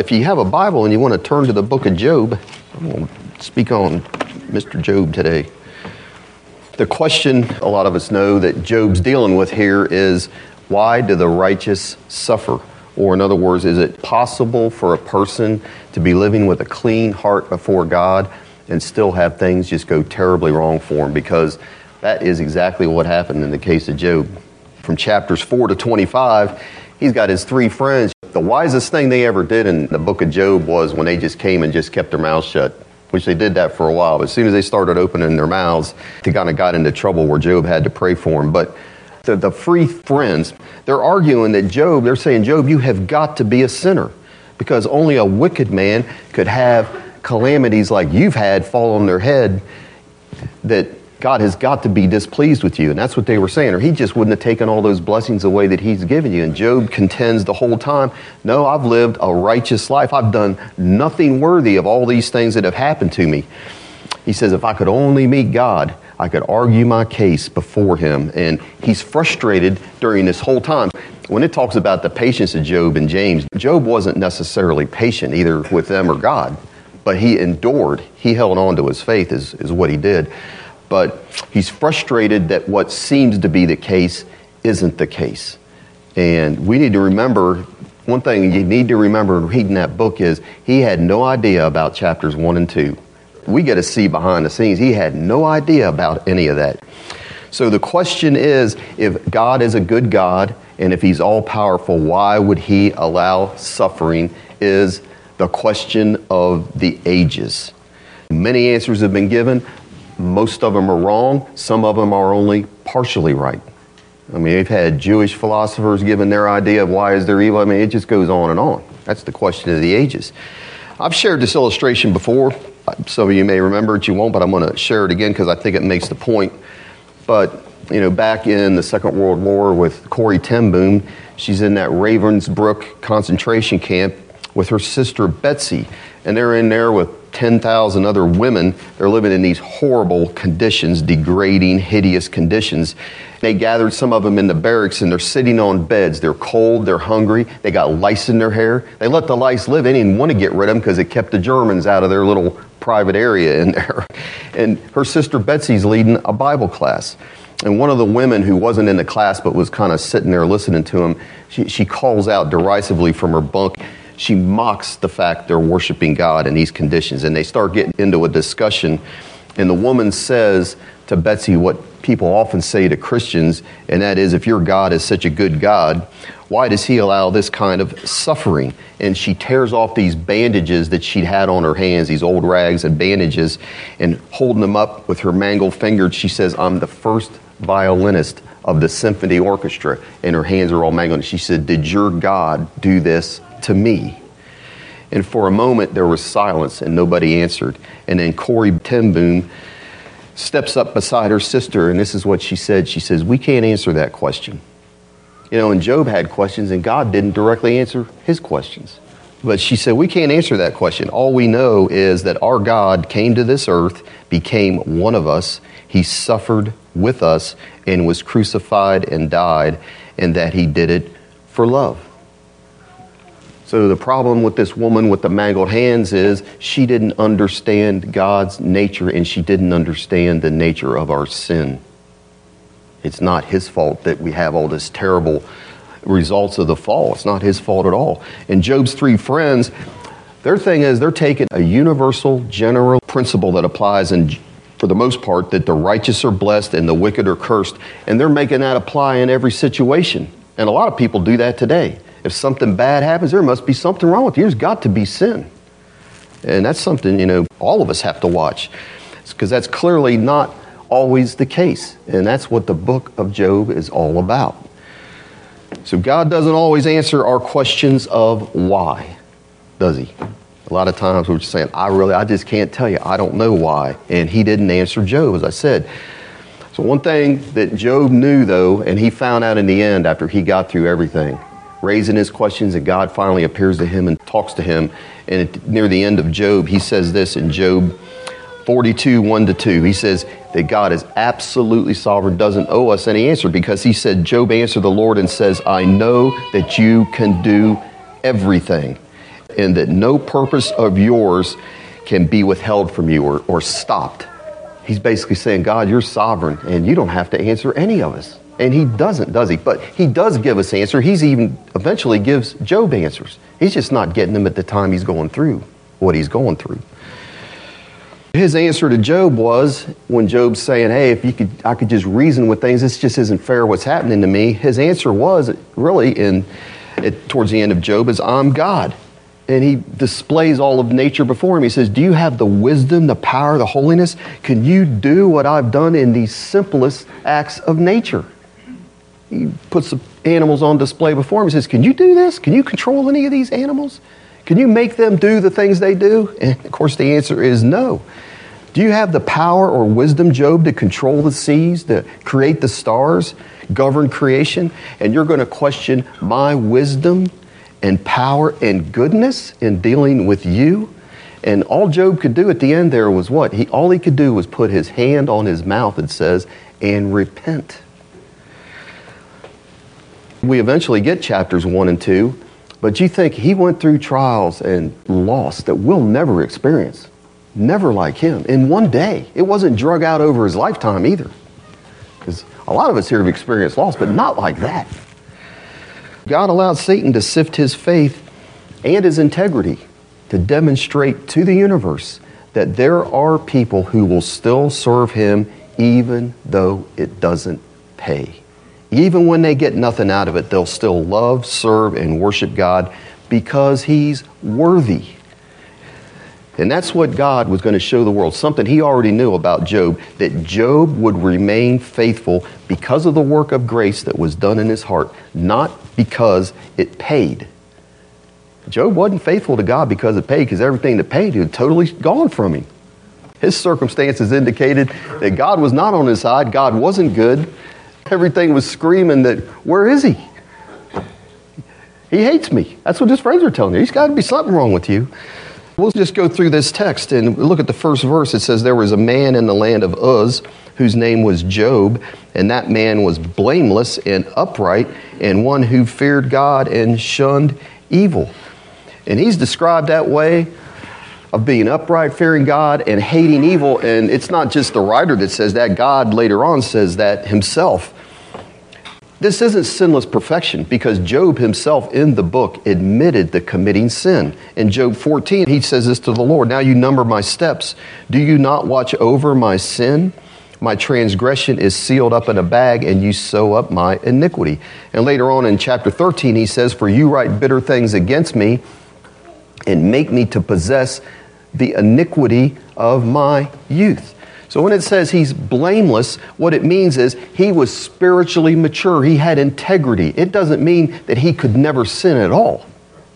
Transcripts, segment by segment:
If you have a Bible and you want to turn to the book of Job, I'm going to speak on Mr. Job today. The question a lot of us know that Job's dealing with here is why do the righteous suffer? Or, in other words, is it possible for a person to be living with a clean heart before God and still have things just go terribly wrong for him? Because that is exactly what happened in the case of Job. From chapters 4 to 25, he's got his three friends. The wisest thing they ever did in the book of Job was when they just came and just kept their mouths shut, which they did that for a while. But as soon as they started opening their mouths, they kind of got into trouble where Job had to pray for them. But the, the free friends, they're arguing that Job, they're saying, Job, you have got to be a sinner because only a wicked man could have calamities like you've had fall on their head that God has got to be displeased with you. And that's what they were saying. Or he just wouldn't have taken all those blessings away that he's given you. And Job contends the whole time no, I've lived a righteous life. I've done nothing worthy of all these things that have happened to me. He says, if I could only meet God, I could argue my case before him. And he's frustrated during this whole time. When it talks about the patience of Job and James, Job wasn't necessarily patient either with them or God, but he endured. He held on to his faith, is, is what he did. But he's frustrated that what seems to be the case isn't the case. And we need to remember one thing you need to remember reading that book is he had no idea about chapters one and two we get to see behind the scenes. He had no idea about any of that. So the question is if God is a good God and if He's all powerful, why would He allow suffering? Is the question of the ages. Many answers have been given. Most of them are wrong. Some of them are only partially right. I mean, we've had Jewish philosophers giving their idea of why is there evil. I mean, it just goes on and on. That's the question of the ages. I've shared this illustration before. Some of you may remember it, you won't, but I'm going to share it again because I think it makes the point. But, you know, back in the Second World War with Corrie ten she's in that Ravensbrück concentration camp with her sister Betsy. And they're in there with 10,000 other women. They're living in these horrible conditions, degrading, hideous conditions. They gathered some of them in the barracks and they're sitting on beds. They're cold, they're hungry, they got lice in their hair. They let the lice live. They didn't want to get rid of them because it kept the Germans out of their little private area in there. And her sister Betsy's leading a Bible class. And one of the women who wasn't in the class but was kind of sitting there listening to him, she, she calls out derisively from her bunk she mocks the fact they're worshiping God in these conditions. And they start getting into a discussion. And the woman says to Betsy what people often say to Christians, and that is, if your God is such a good God, why does he allow this kind of suffering? And she tears off these bandages that she'd had on her hands, these old rags and bandages, and holding them up with her mangled fingers, she says, I'm the first violinist of the symphony orchestra. And her hands are all mangled. She said, Did your God do this to me. And for a moment, there was silence and nobody answered. And then Corrie ten Boom steps up beside her sister, and this is what she said. She says, We can't answer that question. You know, and Job had questions, and God didn't directly answer his questions. But she said, We can't answer that question. All we know is that our God came to this earth, became one of us, he suffered with us, and was crucified and died, and that he did it for love. So the problem with this woman with the mangled hands is she didn't understand God's nature and she didn't understand the nature of our sin. It's not his fault that we have all this terrible results of the fall. It's not his fault at all. And Job's three friends, their thing is they're taking a universal general principle that applies in for the most part that the righteous are blessed and the wicked are cursed and they're making that apply in every situation. And a lot of people do that today. If something bad happens, there must be something wrong with you. There's got to be sin. And that's something, you know, all of us have to watch because that's clearly not always the case. And that's what the book of Job is all about. So God doesn't always answer our questions of why, does he? A lot of times we're just saying, I really, I just can't tell you. I don't know why. And he didn't answer Job, as I said. So, one thing that Job knew, though, and he found out in the end after he got through everything, raising his questions, and God finally appears to him and talks to him. And near the end of Job, he says this in Job 42, 1 to 2. He says that God is absolutely sovereign, doesn't owe us any answer because he said, Job answered the Lord and says, I know that you can do everything. and that no purpose of yours can be withheld from you or, or stopped. He's basically saying, God, you're sovereign and you don't have to answer any of us. And he doesn't, does he? But he does give us answer. He's even eventually gives Job answers. He's just not getting them at the time he's going through what he's going through. His answer to Job was when Job's saying, "Hey, if you could, I could just reason with things. This just isn't fair. What's happening to me?" His answer was really in it, towards the end of Job is, "I'm God," and he displays all of nature before him. He says, "Do you have the wisdom, the power, the holiness? Can you do what I've done in these simplest acts of nature?" He puts the animals on display before him. He says, "Can you do this? Can you control any of these animals?" Can you make them do the things they do? And of course, the answer is no. Do you have the power or wisdom, Job, to control the seas, to create the stars, govern creation? And you're going to question my wisdom and power and goodness in dealing with you? And all Job could do at the end there was what? He, all he could do was put his hand on his mouth, it says, and repent. We eventually get chapters 1 and 2 but you think he went through trials and loss that we'll never experience. Never like him. In one day. It wasn't drug out over his lifetime either. Because a lot of us here have experienced loss, but not like that. God allowed Satan to sift his faith and his integrity to demonstrate to the universe that there are people who will still serve him even though it doesn't pay. Even when they get nothing out of it, they'll still love, serve, and worship God because He's worthy. And that's what God was going to show the world, something He already knew about Job, that Job would remain faithful because of the work of grace that was done in his heart, not because it paid. Job wasn't faithful to God because it paid, because everything that paid had totally gone from him. His circumstances indicated that God was not on his side, God wasn't good, Everything was screaming that, where is he? He hates me. That's what his friends are telling him. He's got to be something wrong with you. We'll just go through this text and look at the first verse. It says, There was a man in the land of Uz whose name was Job, and that man was blameless and upright, and one who feared God and shunned evil. And he's described that way of being upright, fearing God, and hating evil. And it's not just the writer that says that, God later on says that himself. This isn't sinless perfection because Job himself in the book admitted the committing sin. In Job 14, he says this to the Lord Now you number my steps. Do you not watch over my sin? My transgression is sealed up in a bag, and you sew up my iniquity. And later on in chapter 13, he says, For you write bitter things against me and make me to possess the iniquity of my youth. So when it says he's blameless, what it means is he was spiritually mature. He had integrity. It doesn't mean that he could never sin at all.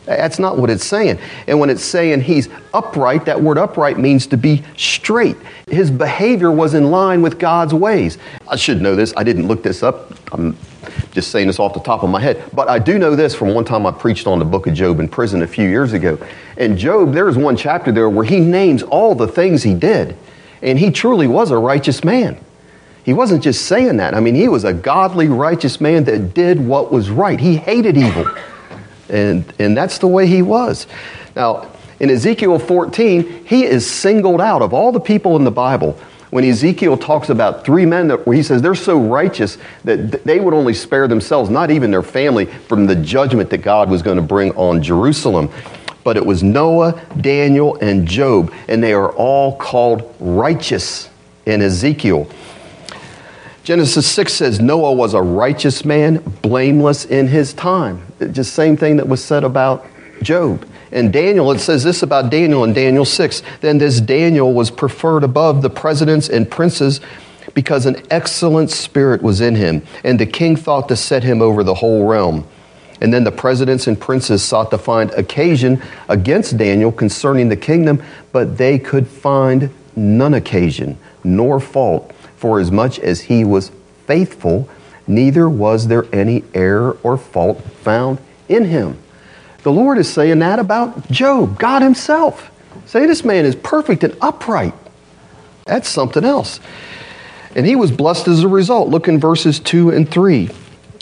That's not what it's saying. And when it's saying he's upright, that word upright means to be straight. His behavior was in line with God's ways. I should know this. I didn't look this up. I'm just saying this off the top of my head. But I do know this from one time I preached on the book of Job in prison a few years ago. And Job, there is one chapter there where he names all the things he did. And he truly was a righteous man. He wasn't just saying that. I mean, he was a godly, righteous man that did what was right. He hated evil. And, and that's the way he was. Now, in Ezekiel 14, he is singled out of all the people in the Bible when Ezekiel talks about three men that, where he says they're so righteous that they would only spare themselves, not even their family, from the judgment that God was going to bring on Jerusalem. But it was Noah, Daniel, and Job, and they are all called righteous in Ezekiel. Genesis 6 says Noah was a righteous man, blameless in his time. Just the same thing that was said about Job. And Daniel, it says this about Daniel in Daniel 6 Then this Daniel was preferred above the presidents and princes because an excellent spirit was in him, and the king thought to set him over the whole realm. And then the presidents and princes sought to find occasion against Daniel concerning the kingdom, but they could find none occasion nor fault, for as much as he was faithful, neither was there any error or fault found in him. The Lord is saying that about Job, God Himself. Say this man is perfect and upright. That's something else. And he was blessed as a result. Look in verses 2 and 3.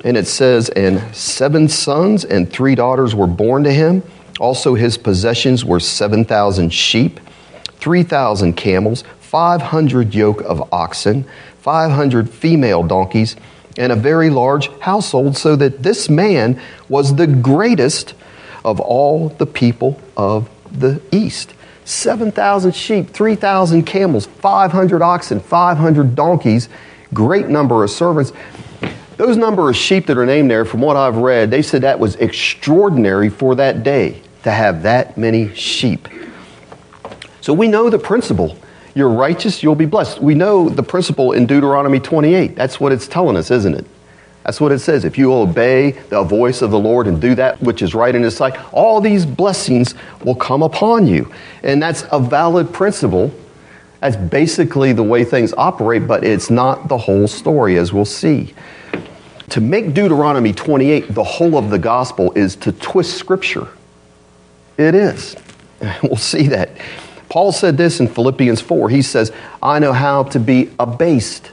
And it says, And seven sons and three daughters were born to him. Also, his possessions were 7,000 sheep, 3,000 camels, 500 yoke of oxen, 500 female donkeys, and a very large household, so that this man was the greatest of all the people of the East. 7,000 sheep, 3,000 camels, 500 oxen, 500 donkeys, great number of servants. Those number of sheep that are named there, from what I've read, they said that was extraordinary for that day to have that many sheep. So we know the principle. You're righteous, you'll be blessed. We know the principle in Deuteronomy 28. That's what it's telling us, isn't it? That's what it says. If you obey the voice of the Lord and do that which is right in His sight, all these blessings will come upon you. And that's a valid principle. That's basically the way things operate, but it's not the whole story, as we'll see. To make Deuteronomy 28 the whole of the gospel is to twist Scripture. It is. We'll see that. Paul said this in Philippians 4. He says, I know how to be abased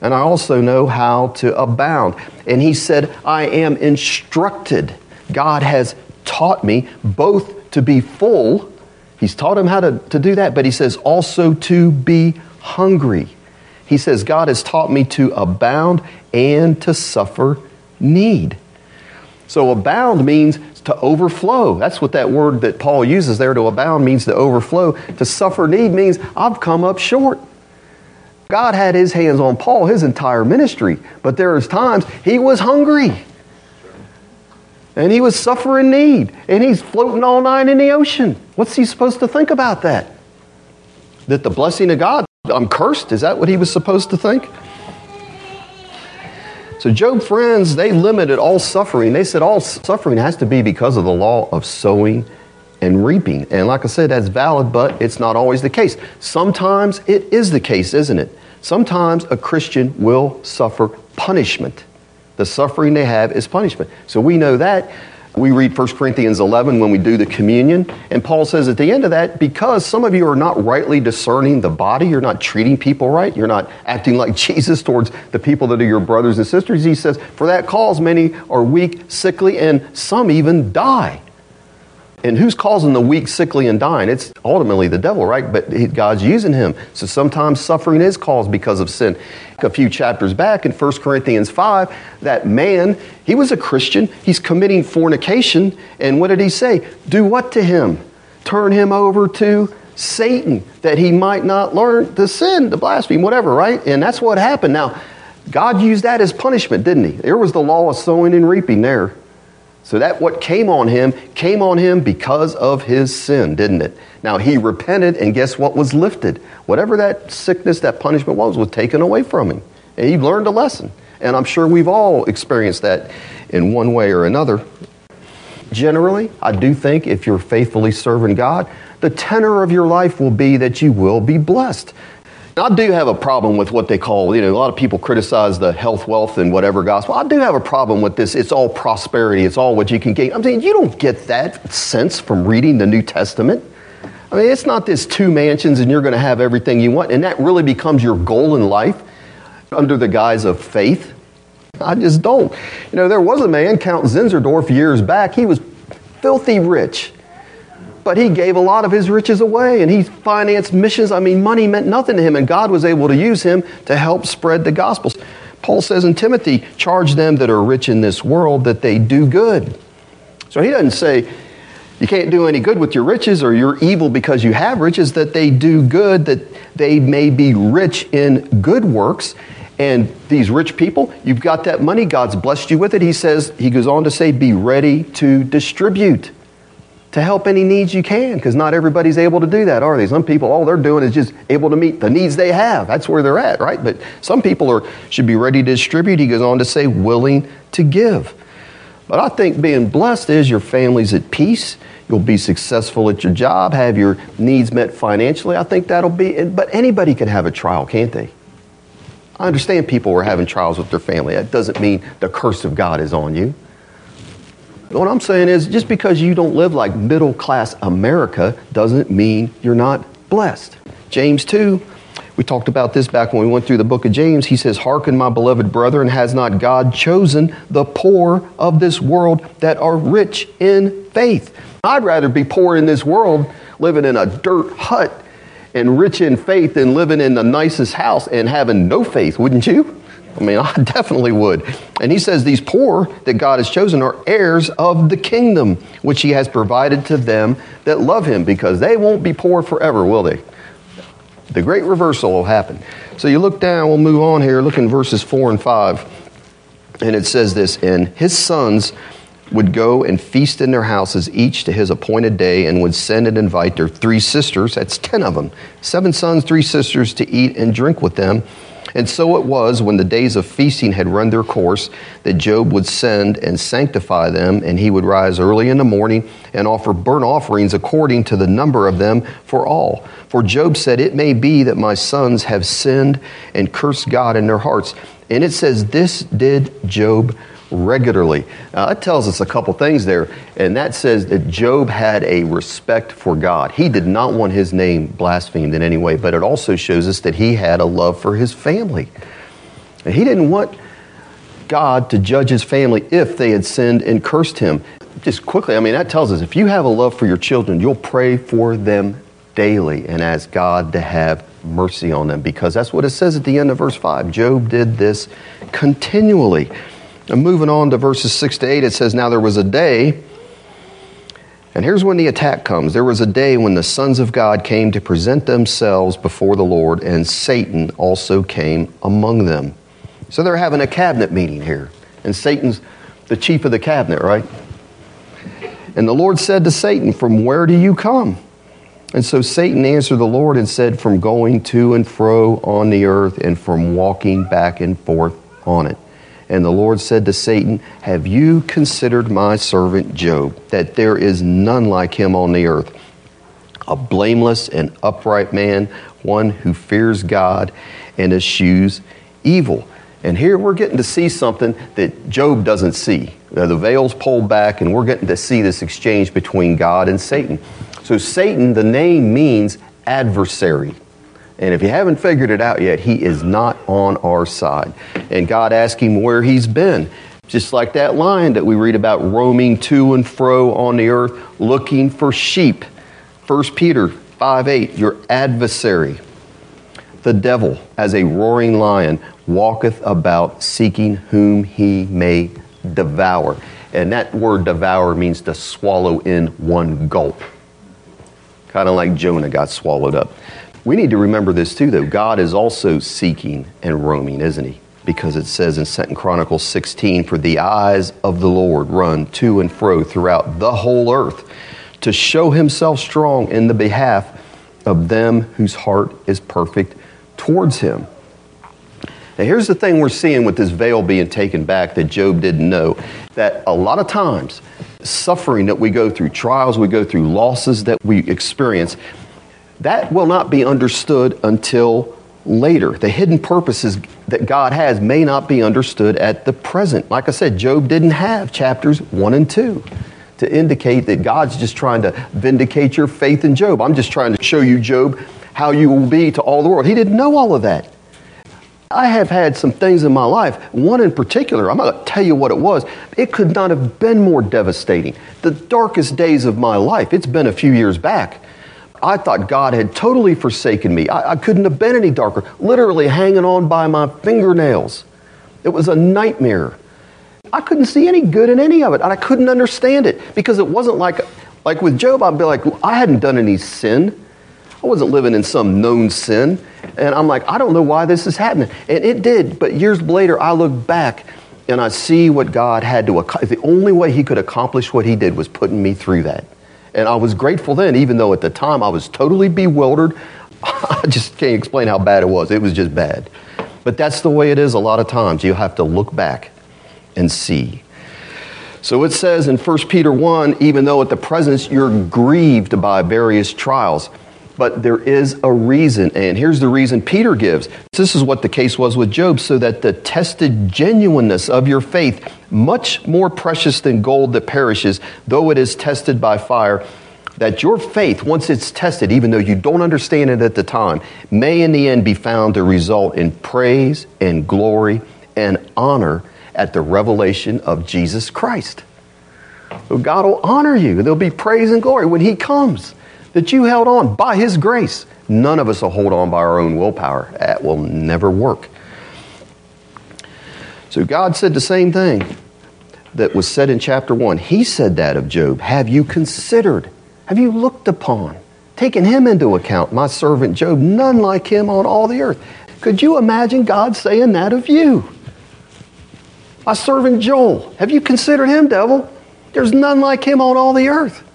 and I also know how to abound. And he said, I am instructed. God has taught me both to be full, he's taught him how to, to do that, but he says also to be hungry. He says, God has taught me to abound and to suffer need. So, abound means to overflow. That's what that word that Paul uses there to abound means to overflow. To suffer need means I've come up short. God had his hands on Paul his entire ministry, but there was times he was hungry. And he was suffering need. And he's floating all night in the ocean. What's he supposed to think about that? That the blessing of God, I'm cursed? Is that what he was supposed to think? So, Job friends, they limited all suffering. They said all suffering has to be because of the law of sowing and reaping. And like I said, that's valid, but it's not always the case. Sometimes it is the case, isn't it? Sometimes a Christian will suffer punishment. The suffering they have is punishment. So we know that. We read 1 Corinthians 11 when we do the communion, and Paul says at the end of that, because some of you are not rightly discerning the body, you're not treating people right, you're not acting like Jesus towards the people that are your brothers and sisters, he says, for that cause many are weak, sickly, and some even die. And who's causing the weak, sickly, and dying? It's ultimately the devil, right? But God's using him. So sometimes suffering is caused because of sin. A few chapters back in 1 Corinthians 5, that man, he was a Christian. He's committing fornication. And what did he say? Do what to him? Turn him over to Satan that he might not learn to sin, to blaspheme, whatever, right? And that's what happened. Now, God used that as punishment, didn't he? There was the law of sowing and reaping there. So that what came on him came on him because of his sin, didn't it? Now he repented, and guess what was lifted? Whatever that sickness, that punishment was, was taken away from him. And he learned a lesson. And I'm sure we've all experienced that in one way or another. Generally, I do think if you're faithfully serving God, the tenor of your life will be that you will be blessed. I do have a problem with what they call, you know, a lot of people criticize the health, wealth, and whatever gospel. I do have a problem with this. It's all prosperity, it's all what you can gain. I'm saying you don't get that sense from reading the New Testament. I mean, it's not this two mansions and you're going to have everything you want, and that really becomes your goal in life under the guise of faith. I just don't. You know, there was a man, Count Zinzendorf, years back. He was filthy rich but he gave a lot of his riches away and he financed missions. I mean, money meant nothing to him, and God was able to use him to help spread the gospel. Paul says in Timothy, charge them that are rich in this world that they do good. So he doesn't say, you can't do any good with your riches or you're evil because you have riches, that they do good, that they may be rich in good works. And these rich people, you've got that money, God's blessed you with it. He says, he goes on to say, be ready to distribute to help any needs you can because not everybody's able to do that, are they? Some people, all they're doing is just able to meet the needs they have. That's where they're at, right? But some people are, should be ready to distribute. He goes on to say, willing to give. But I think being blessed is your family's at peace. You'll be successful at your job, have your needs met financially. I think that'll be, but anybody can have a trial, can't they? I understand people are having trials with their family. That doesn't mean the curse of God is on you. What I'm saying is, just because you don't live like middle class America doesn't mean you're not blessed. James 2, we talked about this back when we went through the book of James. He says, Hearken, my beloved brethren, has not God chosen the poor of this world that are rich in faith I'd rather be poor in this world, living in a dirt hut and rich in faith than living in the nicest house and having no faith, wouldn't you? I mean, I definitely would. And he says these poor that God has chosen are heirs of the kingdom, which he has provided to them that love him, because they won't be poor forever, will they? The great reversal will happen. So you look down, we'll move on here, look in verses 4 and 5. And it says this And his sons would go and feast in their houses, each to his appointed day, and would send and invite their three sisters, that's ten of them, seven sons, three sisters, to eat and drink with them. And so it was when the days of feasting had run their course that Job would send and sanctify them, and he would rise early in the morning and offer burnt offerings according to the number of them for all. For Job said, It may be that my sons have sinned and cursed God in their hearts. And it says, This did Job regularly. Now, that tells us a couple things there, and that says that Job had a respect for God. He did not want his name blasphemed in any way, but it also shows us that he had a love for his family. And he didn't want God to judge his family if they had sinned and cursed him. Just quickly, I mean, that tells us if you have a love for your children, you'll pray for them daily and ask God to have mercy on them because that's what it says at the end of verse 5. Job did this continually. And moving on to verses 6 to 8, it says, Now there was a day, and here's when the attack comes. There was a day when the sons of God came to present themselves before the Lord, and Satan also came among them. So they're having a cabinet meeting here, and Satan's the chief of the cabinet, right? And the Lord said to Satan, From where do you come? And so Satan answered the Lord and said, From going to and fro on the earth, and from walking back and forth on it. And the Lord said to Satan, Have you considered my servant Job, that there is none like him on the earth? A blameless and upright man, one who fears God and eschews evil. And here we're getting to see something that Job doesn't see. The veil's pulled back, and we're getting to see this exchange between God and Satan. So, Satan, the name means adversary. And if you haven't figured it out yet, he is not on our side. And God asked him where he's been. Just like that lion that we read about roaming to and fro on the earth looking for sheep. 1 Peter 5 8, your adversary, the devil, as a roaring lion, walketh about seeking whom he may devour. And that word devour means to swallow in one gulp. Kind of like Jonah got swallowed up. We need to remember this too, though. God is also seeking and roaming, isn't he? Because it says in 2 Chronicles 16, For the eyes of the Lord run to and fro throughout the whole earth to show himself strong in the behalf of them whose heart is perfect towards him. Now, here's the thing we're seeing with this veil being taken back that Job didn't know that a lot of times, suffering that we go through, trials we go through, losses that we experience, that will not be understood until later. The hidden purposes that God has may not be understood at the present. Like I said, Job didn't have chapters 1 and 2 to indicate that God's just trying to vindicate your faith in Job. I'm just trying to show you, Job, how you will be to all the world. He didn't know all of that. I have had some things in my life, one in particular, I'm not going to tell you what it was. It could not have been more devastating. The darkest days of my life, it's been a few years back. I thought God had totally forsaken me. I, I, couldn't have been any darker, literally hanging on by my fingernails. It was a nightmare. I couldn't see any good in any of it, and I couldn't understand it because it wasn't like, like with Job, I'd be like, I hadn't done any sin. I wasn't living in some known sin. And I'm like, I don't know why this is happening. And it did, but years later, I look back and I see what God had to accomplish. The only way He could accomplish what He did was putting me through that. And I was grateful then, even though at the time I was totally bewildered. I just can't explain how bad it was. It was just bad. But that's the way it is a lot of times. You have to look back and see. So it says in 1 Peter 1 even though at the present you're grieved by various trials, but there is a reason. And here's the reason Peter gives. This is what the case was with Job, so that the tested genuineness of your faith, much more precious than gold that perishes, though it is tested by fire, that your faith, once it's tested, even though you don't understand it at the time, may in the end be found to result in praise and glory and honor at the revelation of Jesus Christ. God will honor you. There'll be praise and glory when He comes that you held on by His grace. None of us will hold on by our own willpower. That will never work. So God said the same thing that was said in chapter 1. He said that of Job. Have you considered? Have you looked upon? Taken him into account, my servant Job, none like him on all the earth. Could you imagine God saying that of you? My servant Joel, have you considered him, devil? There's none like him on all the earth.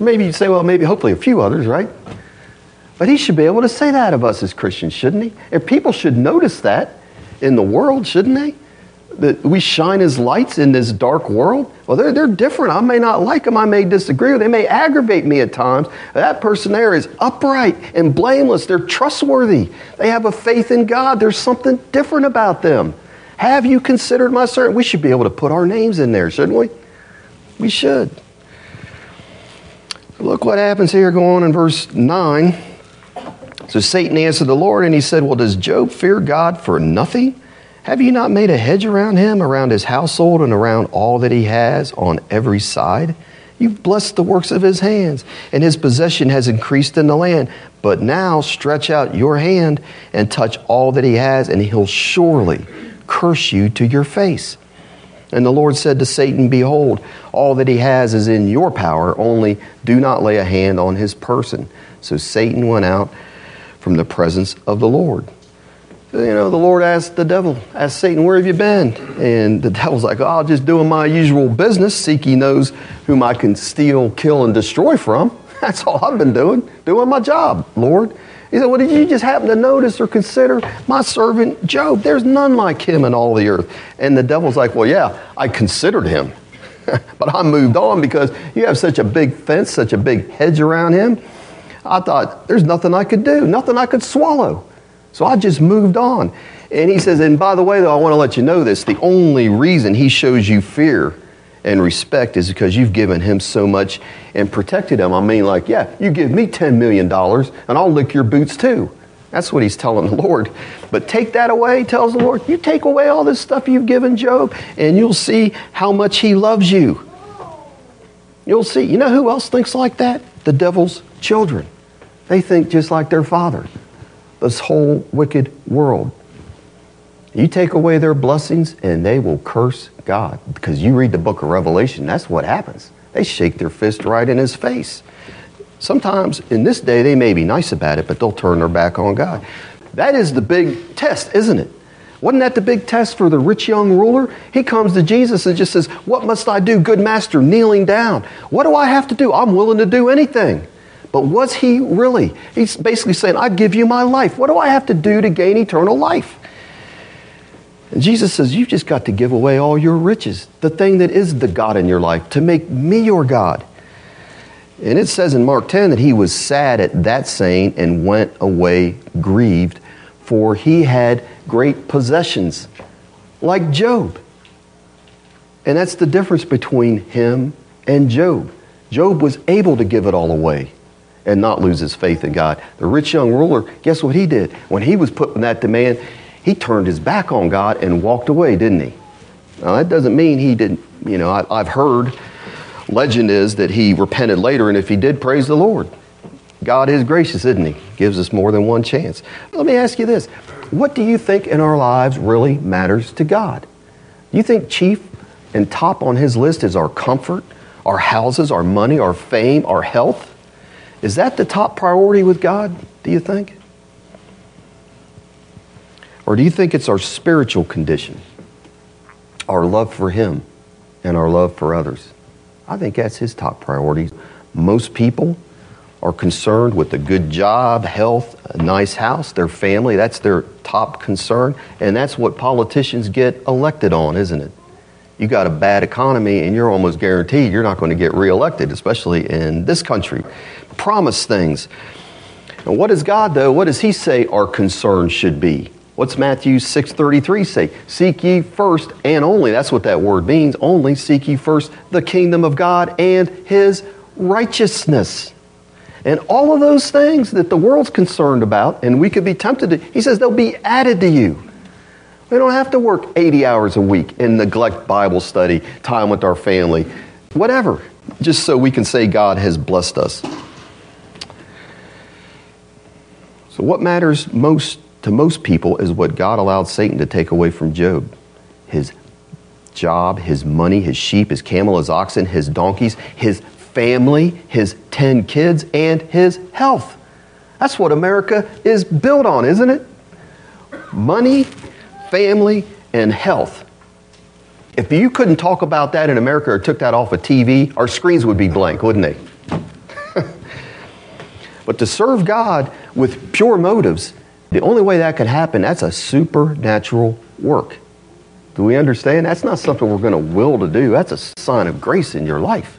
Maybe you'd say, well, maybe hopefully a few others, right? But he should be able to say that of us as Christians, shouldn't he? And people should notice that in the world, shouldn't they? That we shine as lights in this dark world. Well, they're, they're different. I may not like them. I may disagree with them. They may aggravate me at times. That person there is upright and blameless. They're trustworthy. They have a faith in God. There's something different about them. Have you considered my servant? We should be able to put our names in there, shouldn't we? We should. Look what happens here going on in verse 9. So Satan answered the Lord and he said, Well, does Job fear God for nothing? Have you not made a hedge around him, around his household, and around all that he has on every side? You've blessed the works of his hands, and his possession has increased in the land. But now stretch out your hand and touch all that he has, and he'll surely curse you to your face. And the Lord said to Satan, Behold, all that he has is in your power, only do not lay a hand on his person. So Satan went out from the presence of the Lord you know, the Lord asked the devil, asked Satan, where have you been? And the devil's like, oh, just doing my usual business. Seek he knows whom I can steal, kill, and destroy from. That's all I've been doing, doing my job, Lord. He said, well, did you just happen to notice or consider my servant Job? There's none like him in all the earth. And the devil's like, well, yeah, I considered him. but I moved on because you have such a big fence, such a big hedge around him. I thought, there's nothing I could do, nothing I could swallow. So I just moved on. And he says, and by the way, though, I want to let you know this the only reason he shows you fear and respect is because you've given him so much and protected him. I mean, like, yeah, you give me $10 million and I'll lick your boots too. That's what he's telling the Lord. But take that away, tells the Lord. You take away all this stuff you've given Job, and you'll see how much he loves you. You'll see. You know who else thinks like that? The devil's children. They think just like their father this whole wicked world. You take away their blessings and they will curse God. Because you read the book of Revelation, that's what happens. They shake their fist right in his face. Sometimes in this day they may be nice about it, but they'll turn their back on God. That is the big test, isn't it? Wasn't that the big test for the rich young ruler? He comes to Jesus and just says, What must I do, good master? Kneeling down. What do I have to do? I'm willing to do anything. But was he really? He's basically saying, I give you my life. What do I have to do to gain eternal life? And Jesus says, You've just got to give away all your riches, the thing that is the God in your life, to make me your God. And it says in Mark 10 that he was sad at that saying and went away grieved, for he had great possessions, like Job. And that's the difference between him and Job. Job was able to give it all away and not lose his faith in God. The rich young ruler, guess what he did? When he was put in that demand, he turned his back on God and walked away, didn't he? Now, that doesn't mean he didn't, you know, I, have heard, legend is that he repented later, and if he did, praise the Lord. God is gracious, isn't he? Gives us more than one chance. Let me ask you this What do you think in our lives really matters to God? Do you think chief and top on his list is our comfort, our houses, our money, our fame, our health? Is that the top priority with God, do you think? Or do you think it's our spiritual condition, our love for Him, and our love for others? I think that's His top priority. Most people are concerned with a good job, health, a nice house, their family. That's their top concern. And that's what politicians get elected on, isn't it? You got a bad economy and you're almost guaranteed you're not going to get reelected, especially in this country promise things. And what does God, though, what does He say our concern should be? What's Matthew 6.33 say? Seek ye first and only, that's what that word means, only seek ye first the kingdom of God and His righteousness. And all of those things that the world's concerned about, and we could be tempted to, He says they'll be added to you. We don't have to work 80 hours a week and neglect Bible study, time with our family, whatever. just so we can say God has blessed us. So, what matters most to most people is what God allowed Satan to take away from Job his job, his money, his sheep, his camel, his oxen, his donkeys, his family, his 10 kids, and his health. That's what America is built on, isn't it? Money, family, and health. If you couldn't talk about that in America or took that off of TV, our screens would be blank, wouldn't they? but to serve God with pure motives, the only way that could happen, that's a supernatural work. Do we understand? That's not something we're going to will to do. That's a sign of grace in your life.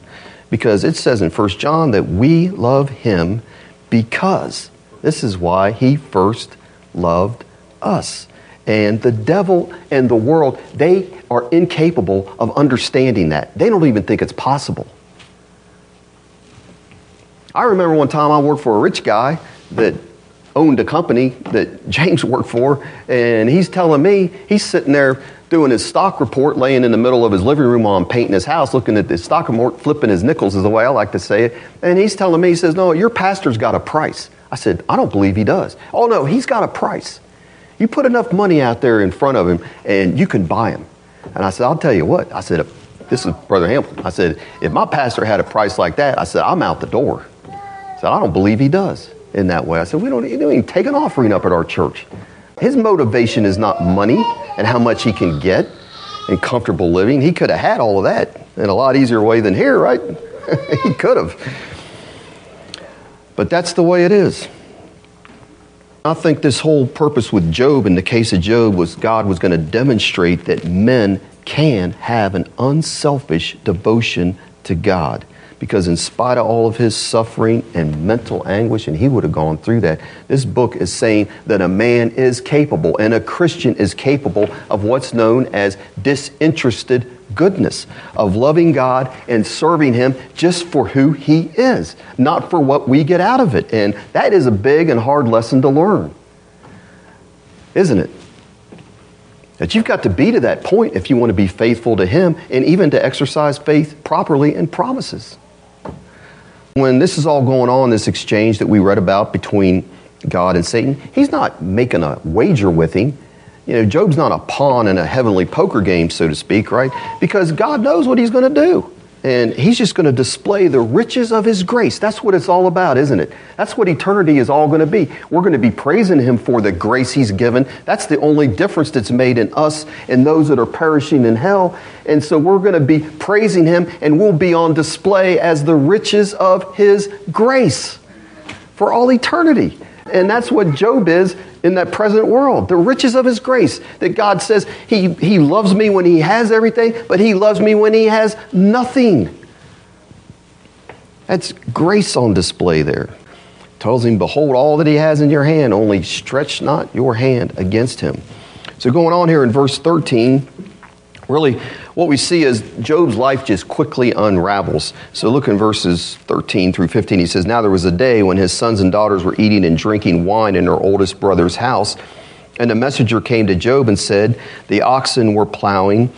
Because it says in 1 John that we love him because this is why he first loved us. And the devil and the world, they are incapable of understanding that. They don't even think it's possible. I remember one time I worked for a rich guy that owned a company that James worked for, and he's telling me he's sitting there doing his stock report, laying in the middle of his living room while I'm painting his house, looking at the stock report, flipping his nickels is the way I like to say it. And he's telling me, he says, No, your pastor's got a price. I said, I don't believe he does. Oh, no, he's got a price. You put enough money out there in front of him, and you can buy him. And I said, I'll tell you what. I said, This is Brother Hamilton. I said, If my pastor had a price like that, I said, I'm out the door. I said, I don't believe he does in that way. I said, we don't, we don't even take an offering up at our church. His motivation is not money and how much he can get and comfortable living. He could have had all of that in a lot easier way than here, right? he could have. But that's the way it is. I think this whole purpose with Job, in the case of Job, was God was going to demonstrate that men can have an unselfish devotion to God because in spite of all of his suffering and mental anguish, and he would have gone through that, this book is saying that a man is capable and a Christian is capable of what's known as disinterested goodness, of loving God and serving him just for who he is, not for what we get out of it. And that is a big and hard lesson to learn, isn't it? That you've got to be to that point if you want to be faithful to Him and even to exercise faith properly in promises. When this is all going on, this exchange that we read about between God and Satan, he's not making a wager with him. You know, Job's not a pawn in a heavenly poker game, so to speak, right? Because God knows what he's going to do. And he's just going to display the riches of his grace. That's what it's all about, isn't it? That's what eternity is all going to be. We're going to be praising him for the grace he's given. That's the only difference that's made in us and those that are perishing in hell. And so we're going to be praising him and we'll be on display as the riches of his grace for all eternity. And that's what Job is in that present world. The riches of his grace. That God says he, he loves me when he has everything, but he loves me when he has nothing. That's grace on display there. Tells him, Behold all that he has in your hand, only stretch not your hand against him. So, going on here in verse 13, really what we see is Job's life just quickly unravels. So look in verses 13 through 15. He says, Now there was a day when his sons and daughters were eating and drinking wine in their oldest brother's house. And a messenger came to Job and said, The oxen were plowing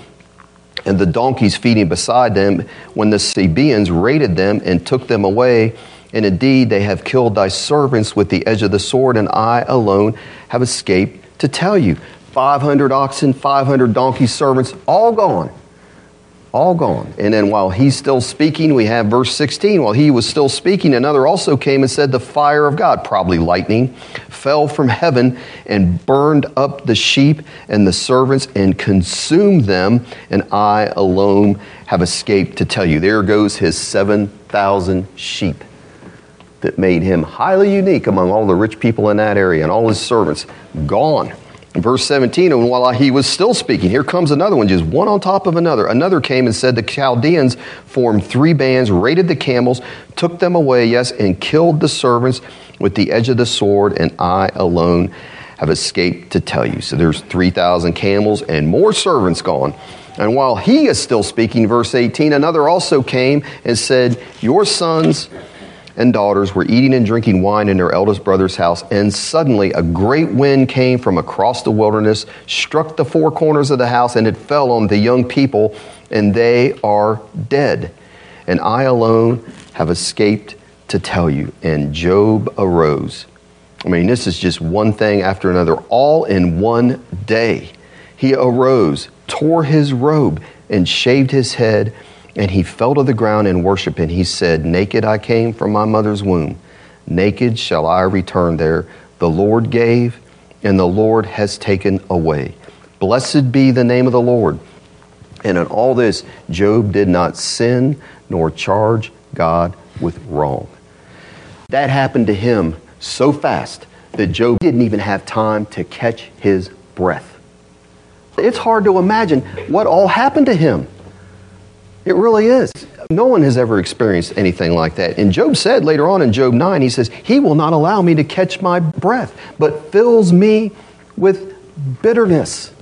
and the donkeys feeding beside them when the Sabeans raided them and took them away. And indeed, they have killed thy servants with the edge of the sword, and I alone have escaped to tell you. 500 oxen, 500 donkey servants, all gone all gone. And then while he's still speaking, we have verse 16. While he was still speaking, another also came and said, The fire of God, probably lightning, fell from heaven and burned up the sheep and the servants and consumed them, and I alone have escaped to tell you. There goes his 7,000 sheep that made him highly unique among all the rich people in that area and all his servants. Gone. Verse 17, and while he was still speaking, here comes another one, just one on top of another. Another came and said, The Chaldeans formed three bands, raided the camels, took them away, yes, and killed the servants with the edge of the sword, and I alone have escaped to tell you. So there's 3,000 camels and more servants gone. And while he is still speaking, verse 18, another also came and said, Your sons and daughters were eating and drinking wine in their eldest brother's house, and suddenly a great wind came from across the wilderness, struck the four corners of the house, and it fell on the young people, and they are dead. and I alone have escaped to tell you. And Job arose. I mean, this is just one thing after another, all in one day. He arose, tore his robe, and shaved his head, and he fell to the ground and worshiped. And he said, Naked I came from my mother's womb, naked shall I return there. The Lord gave, and the Lord has taken away. Blessed be the name of the Lord. And in all this, Job did not sin nor charge God with wrong. That happened to him so fast that Job didn't even have time to catch his breath. It's hard to imagine what all happened to him. It really is. No one has ever experienced anything like that. And Job said later on in Job 9, he says, He will not allow me to catch my breath, but fills me with bitterness.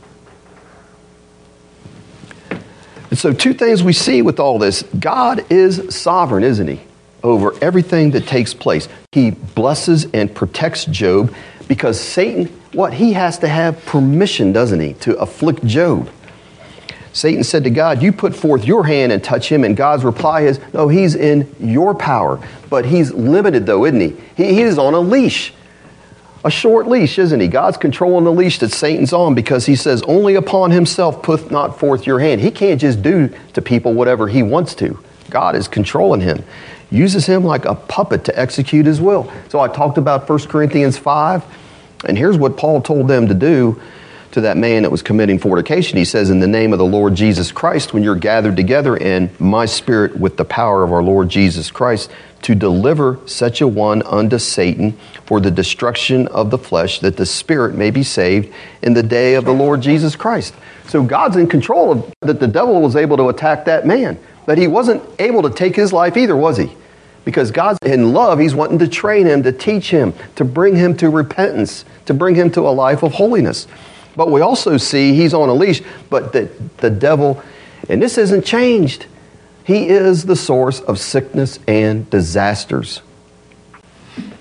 And so, two things we see with all this God is sovereign, isn't He, over everything that takes place. He blesses and protects Job because Satan, what? He has to have permission, doesn't he, to afflict Job. Satan said to God, You put forth your hand and touch him. And God's reply is, No, he's in your power. But he's limited, though, isn't he? He, he is on a leash a short leash, isn't he? God's controlling the leash that Satan's on because he says, Only upon himself put not forth your hand. He can't just do to people whatever he wants to. God is controlling him, uses him like a puppet to execute his will. So I talked about 1 Corinthians 5, and here's what Paul told them to do to that man that was committing fornication. He says, In the name of the Lord Jesus Christ, when you're gathered together in my spirit with the power of our Lord Jesus Christ, to deliver such a one unto Satan for the destruction of the flesh, that the spirit may be saved in the day of the Lord Jesus Christ. So God's in control of that the devil was able to attack that man, but he wasn't able to take his life either, was he? Because God's in love, he's wanting to train him, to teach him, to bring him to repentance, to bring him to a life of holiness. But we also see he's on a leash, but the, the devil, and this isn't changed. He is the source of sickness and disasters.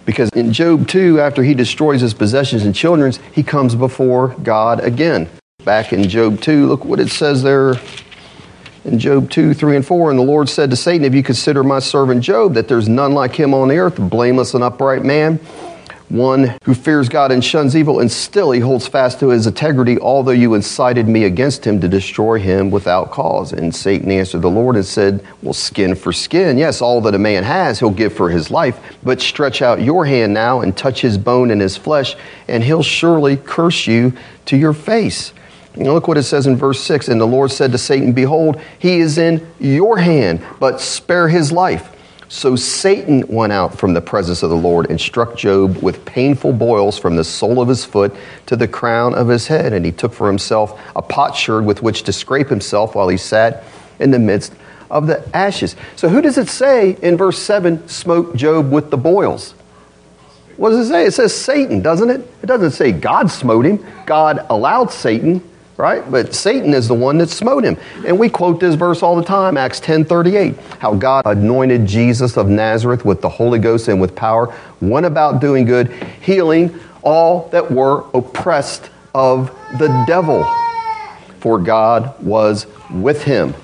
Because in Job 2, after he destroys his possessions and children, he comes before God again. Back in Job 2, look what it says there in Job 2, 3, and 4. And the Lord said to Satan, If you consider my servant Job, that there's none like him on the earth, blameless and upright man, one who fears God and shuns evil, and still he holds fast to his integrity, although you incited me against him to destroy him without cause. And Satan answered the Lord and said, Well, skin for skin. Yes, all that a man has, he'll give for his life, but stretch out your hand now and touch his bone and his flesh, and he'll surely curse you to your face. look what it says in verse 6 And the Lord said to Satan, Behold, he is in your hand, but spare his life. So Satan went out from the presence of the Lord and struck Job with painful boils from the sole of his foot to the crown of his head. And he took for himself a potsherd with which to scrape himself while he sat in the midst of the ashes. So who does it say in verse 7 smote Job with the boils? What does it say? It says Satan, doesn't it? It doesn't say God smote him. God allowed Satan right? But Satan is the one that smote him. And we quote this verse all the time, Acts 10 38, how God anointed Jesus of Nazareth with the Holy Ghost and with power, went about doing good, healing all that were oppressed of the devil. For God was with him.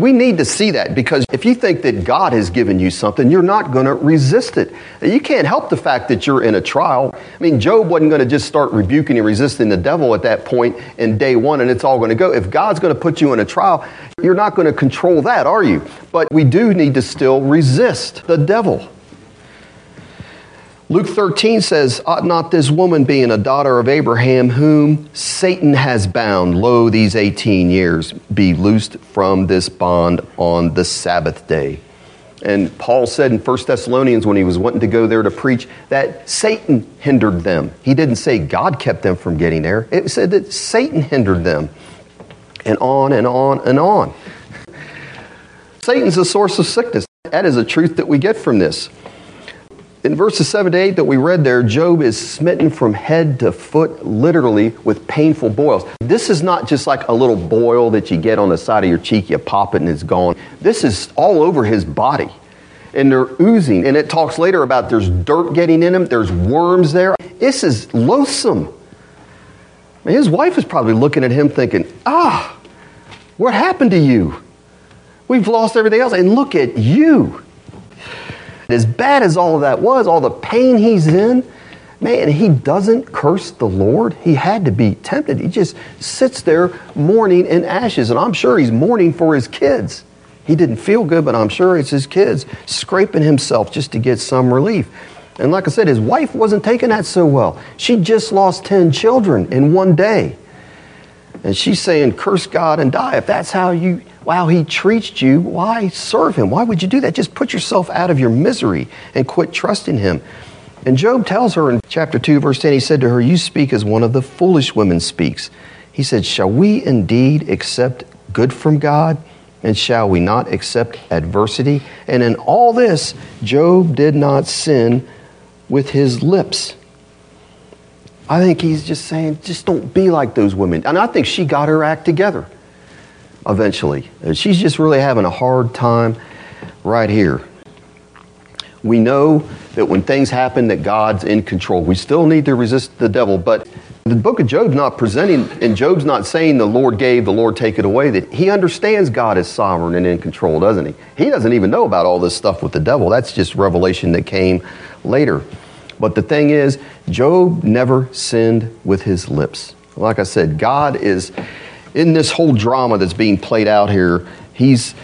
We need to see that because if you think that God has given you something, you're not going to resist it. You can't help the fact that you're in a trial. I mean, Job wasn't going to just start rebuking and resisting the devil at that point in day one and it's all going to go. If God's going to put you in a trial, you're not going to control that, are you? But we do need to still resist the devil. Luke 13 says, Ought not this woman, being a daughter of Abraham, whom Satan has bound, lo, these 18 years, be loosed from this bond on the Sabbath day? And Paul said in 1 Thessalonians, when he was wanting to go there to preach, that Satan hindered them. He didn't say God kept them from getting there, it said that Satan hindered them. And on and on and on. Satan's a source of sickness. That is a truth that we get from this in verses 7 to 8 that we read there, Job is smitten from head to foot, literally with painful boils. This is not just like a little boil that you get on the side of your cheek, you pop it and it's gone. This is all over his body. And they're oozing. And it talks later about there's dirt getting in him, there's worms there. This is loathsome. His wife is probably looking at him thinking, ah, what happened to you? We've lost everything else. And look at you. As bad as all of that was, all the pain he's in, man, he doesn't curse the Lord. He had to be tempted. He just sits there mourning in ashes. And I'm sure he's mourning for his kids. He didn't feel good, but I'm sure it's his kids scraping himself just to get some relief. And like I said, his wife wasn't taking that so well. She just lost 10 children in one day. And she's saying, curse God and die. If that's how you, wow, he treats you, why serve him? Why would you do that? Just put yourself out of your misery and quit trusting him. And Job tells her in chapter 2, verse 10, he said to her, You speak as one of the foolish women speaks. He said, Shall we indeed accept good from God? And shall we not accept adversity? And in all this, Job did not sin with his lips. I think he's just saying, just don't be like those women. And I think she got her act together eventually. She's just really having a hard time right here. We know that when things happen that God's in control. We still need to resist the devil, but the book of Job's not presenting, and Job's not saying the Lord gave, the Lord take it away, that he understands God is sovereign and in control, doesn't he? He doesn't even know about all this stuff with the devil. That's just revelation that came later. But the thing is, Job never sinned with his lips. Like I said, God is in this whole drama that's being played out here, he's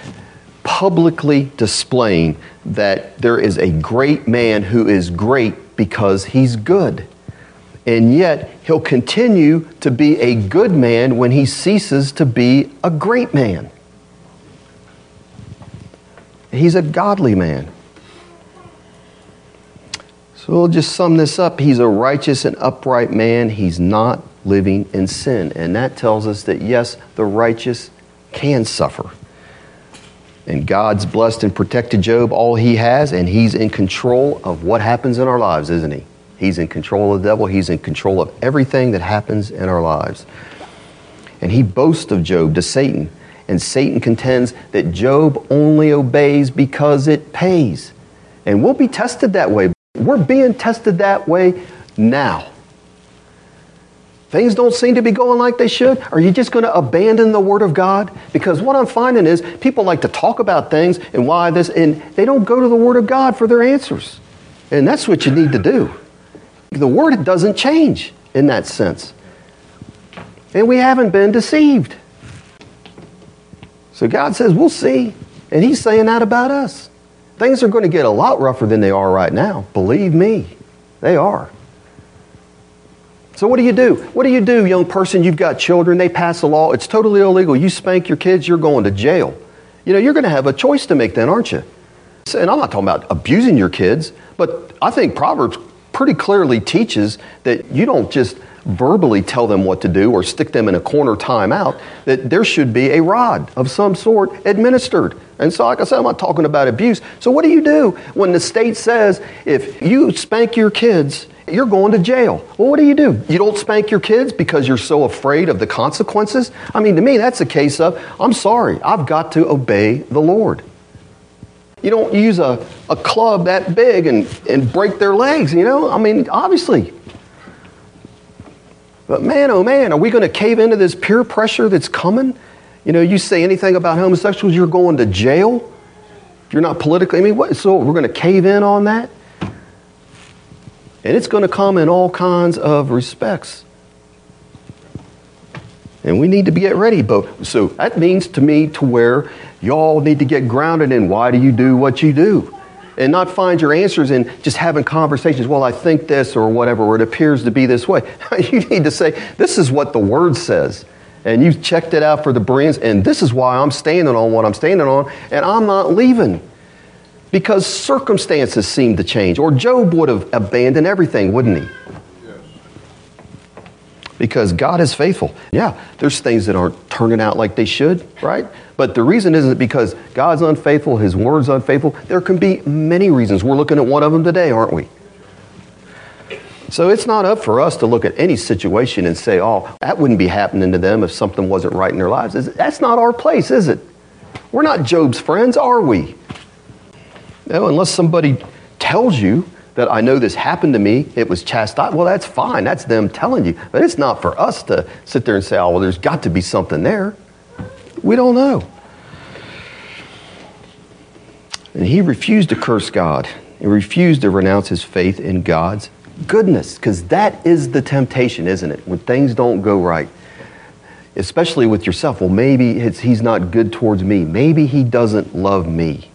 publicly displaying that there is a great man who is great because he's good. And yet, he'll continue to be a good man when he ceases to be a great man. He's a godly man. So we'll just sum this up. He's a righteous and upright man. He's not living in sin. And that tells us that, yes, the righteous can suffer. And God's blessed and protected Job all he has, and he's in control of what happens in our lives, isn't he? He's in control of the devil, he's in control of everything that happens in our lives. And he boasts of Job to Satan, and Satan contends that Job only obeys because it pays. And we'll be tested that way. We're being tested that way now. Things don't seem to be going like they should. Are you just going to abandon the Word of God? Because what I'm finding is people like to talk about things and why this, and they don't go to the Word of God for their answers. And that's what you need to do. The Word doesn't change in that sense. And we haven't been deceived. So God says, we'll see. And He's saying that about us. Things are going to get a lot rougher than they are right now. Believe me, they are. So, what do you do? What do you do, young person? You've got children, they pass a law, it's totally illegal. You spank your kids, you're going to jail. You know, you're going to have a choice to make then, aren't you? And I'm not talking about abusing your kids, but I think Proverbs pretty clearly teaches that you don't just verbally tell them what to do or stick them in a corner timeout, that there should be a rod of some sort administered. And so, like I said, I'm not talking about abuse. So, what do you do when the state says if you spank your kids, you're going to jail. Well, what do you do? You don't spank your kids because you're so afraid of the consequences? I mean, to me, that's a case of, I'm sorry, I've got to obey the Lord. You don't use a, a club that big and, and break their legs, you know? I mean, obviously. But man, oh man, are we going to cave into this peer pressure that's coming? You know, you say anything about homosexuals, you're going to jail. You're not politically, I mean, what? So we're going to cave in on that? And it's going to come in all kinds of respects. And we need to get ready. But so that means to me to where y'all need to get grounded in why do you do what you do? And not find your answers in just having conversations. Well, I think this or whatever, or it appears to be this way. you need to say, this is what the word says. And you've checked it out for the Bereans, and this is why I'm standing on what I'm standing on, and I'm not leaving because circumstances seem to change. Or Job would have abandoned everything, wouldn't he? Because God is faithful. Yeah, there's things that aren't turning out like they should, right? But the reason isn't because God's unfaithful, His word's unfaithful. There can be many reasons. We're looking at one of them today, aren't we? So it's not up for us to look at any situation and say, oh, that wouldn't be happening to them if something wasn't right in their lives. That's not our place, is it? We're not Job's friends, are we? No, unless somebody tells you that I know this happened to me, it was chastised, well, that's fine. That's them telling you. But it's not for us to sit there and say, oh, well, there's got to be something there. We don't know. And he refused to curse God. He refused to renounce his faith in God's goodness, because that is the temptation, isn't it? When things don't go right, especially with yourself. Well, maybe he's not good towards me. Maybe he doesn't love me.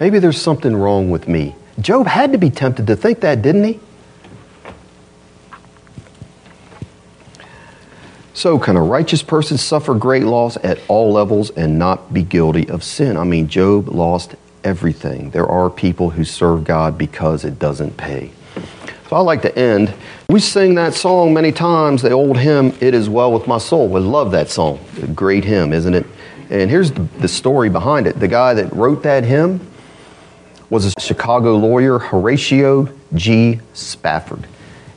Maybe there's something wrong with me. Job had to be tempted to think that, didn't he? So, can a righteous person suffer great loss at all levels and not be guilty of sin? I mean, Job lost everything. There are people who serve God because it doesn't pay. So, I like to end. We sing that song many times, the old hymn, It Is Well With My Soul. We love that song. A great hymn, isn't it? And here's the story behind it. The guy that wrote that hymn was a Chicago lawyer, Horatio G. Spafford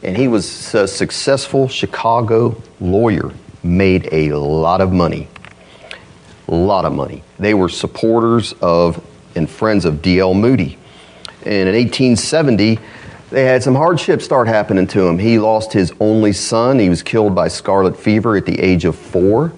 and he was a successful Chicago lawyer, made a lot of money. A lot of money. They were supporters of and friends of D.L. Moody. And in 1870, they had some hardships start happening to him. He lost his only son. He was killed by scarlet fever at the age of four.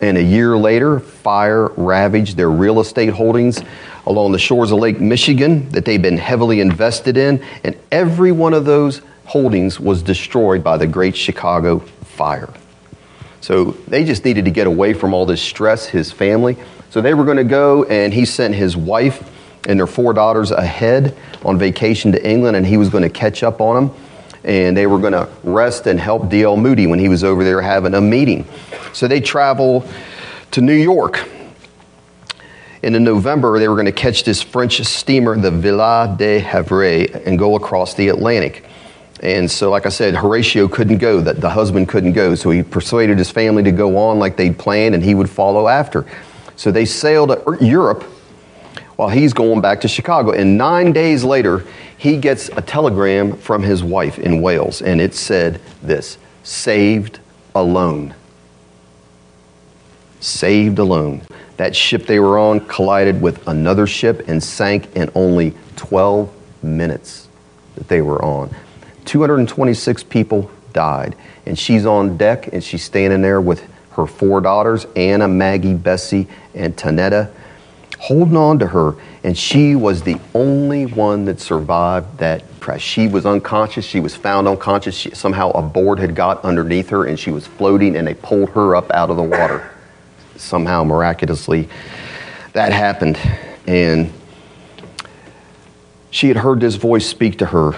And a year later, fire ravaged their real estate holdings along the shores of Lake Michigan that they'd been heavily invested in. And every one of those holdings was destroyed by the Great Chicago Fire. So they just needed to get away from all this stress, his family. So they were going to go, and he sent his wife and their four daughters ahead on vacation to England, and he was going to catch up on them. And they were going to rest and help D.L. Moody when he was over there having a meeting. So they travel to New York. And in November, they were going to catch this French steamer, the Villa de Havre, and go across the Atlantic. And so, like I said, Horatio couldn't go, that the husband couldn't go. So he persuaded his family to go on like they'd planned, and he would follow after. So they sailed to Europe while he's going back to Chicago. And nine days later, he gets a telegram from his wife in Wales, and it said this saved alone. Saved alone. That ship they were on collided with another ship and sank in only 12 minutes that they were on. 226 people died. And she's on deck and she's standing there with her four daughters, Anna, Maggie, Bessie, and Tanetta, holding on to her. And she was the only one that survived that crash. She was unconscious. She was found unconscious. She, somehow a board had got underneath her and she was floating and they pulled her up out of the water. Somehow, miraculously, that happened. And she had heard this voice speak to her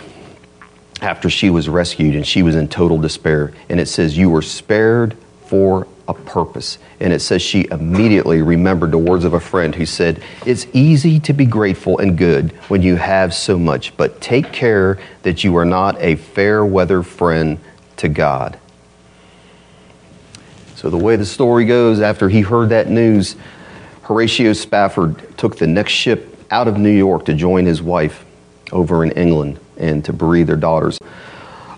after she was rescued and she was in total despair. And it says, You were spared for a purpose. And it says she immediately remembered the words of a friend who said, It's easy to be grateful and good when you have so much, but take care that you are not a fair weather friend to God. So, the way the story goes, after he heard that news, Horatio Spafford took the next ship out of New York to join his wife over in England and to bereave their daughters.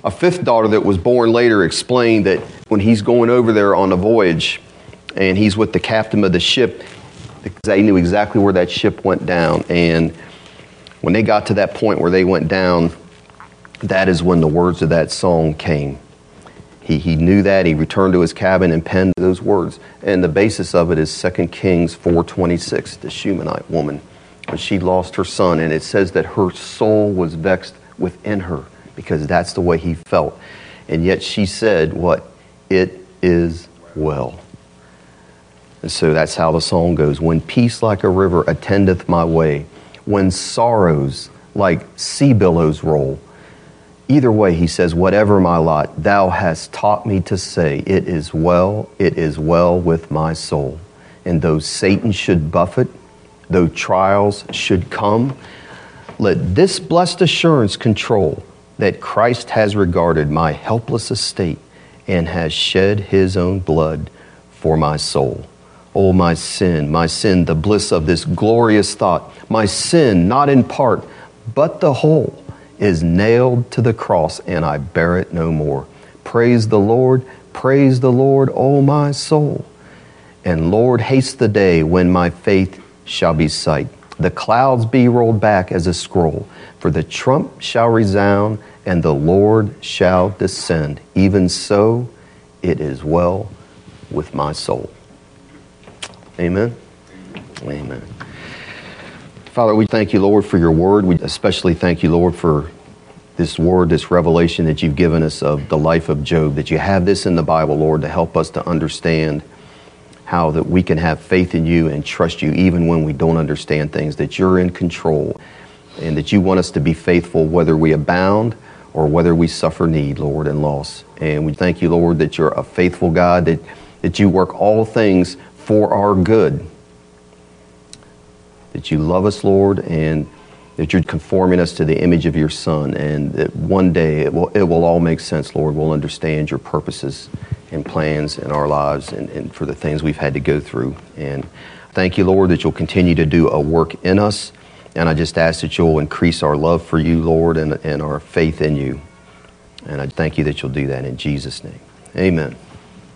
A fifth daughter that was born later explained that when he's going over there on a voyage and he's with the captain of the ship, they knew exactly where that ship went down. And when they got to that point where they went down, that is when the words of that song came. He, he knew that. He returned to his cabin and penned those words. And the basis of it is 2 Kings 4.26, the Shunammite woman, when she lost her son. And it says that her soul was vexed within her because that's the way he felt. And yet she said, What? It is well. And so that's how the song goes. When peace like a river attendeth my way, when sorrows like sea billows roll. Either way, he says, Whatever my lot, thou hast taught me to say, It is well, it is well with my soul. And though Satan should buffet, though trials should come, let this blessed assurance control that Christ has regarded my helpless estate and has shed his own blood for my soul. Oh, my sin, my sin, the bliss of this glorious thought, my sin, not in part, but the whole, is nailed to the cross, and I bear it no more. Praise the Lord, praise the Lord, O my soul. And Lord, haste the day when my faith shall be sight the clouds be rolled back as a scroll, for the trump shall resound and the Lord shall descend. Even so, it is well with my soul. Amen. Amen. Father, we thank you, Lord, for your word. We especially thank you, Lord, for this word, this revelation that you've given us of the life of Job, that you have this in the Bible, Lord, to help us to understand how that we can have faith in you and trust you even when we don't understand things, that you're in control and that you want us to be faithful whether we abound or whether we suffer need, Lord, and loss. And we thank you, Lord, that you're a faithful God, that, that you work all things for our good. That you love us, Lord, and that you're conforming us to the image of your Son, and that one day it will, it will all make sense, Lord. We'll understand your purposes and plans in our lives and, and for the things we've had to go through. And thank you, Lord, that you'll continue to do a work in us and I just ask that you'll increase our love for you, Lord, and, and our faith in you. And I thank you that you'll do that in Jesus' name. Amen.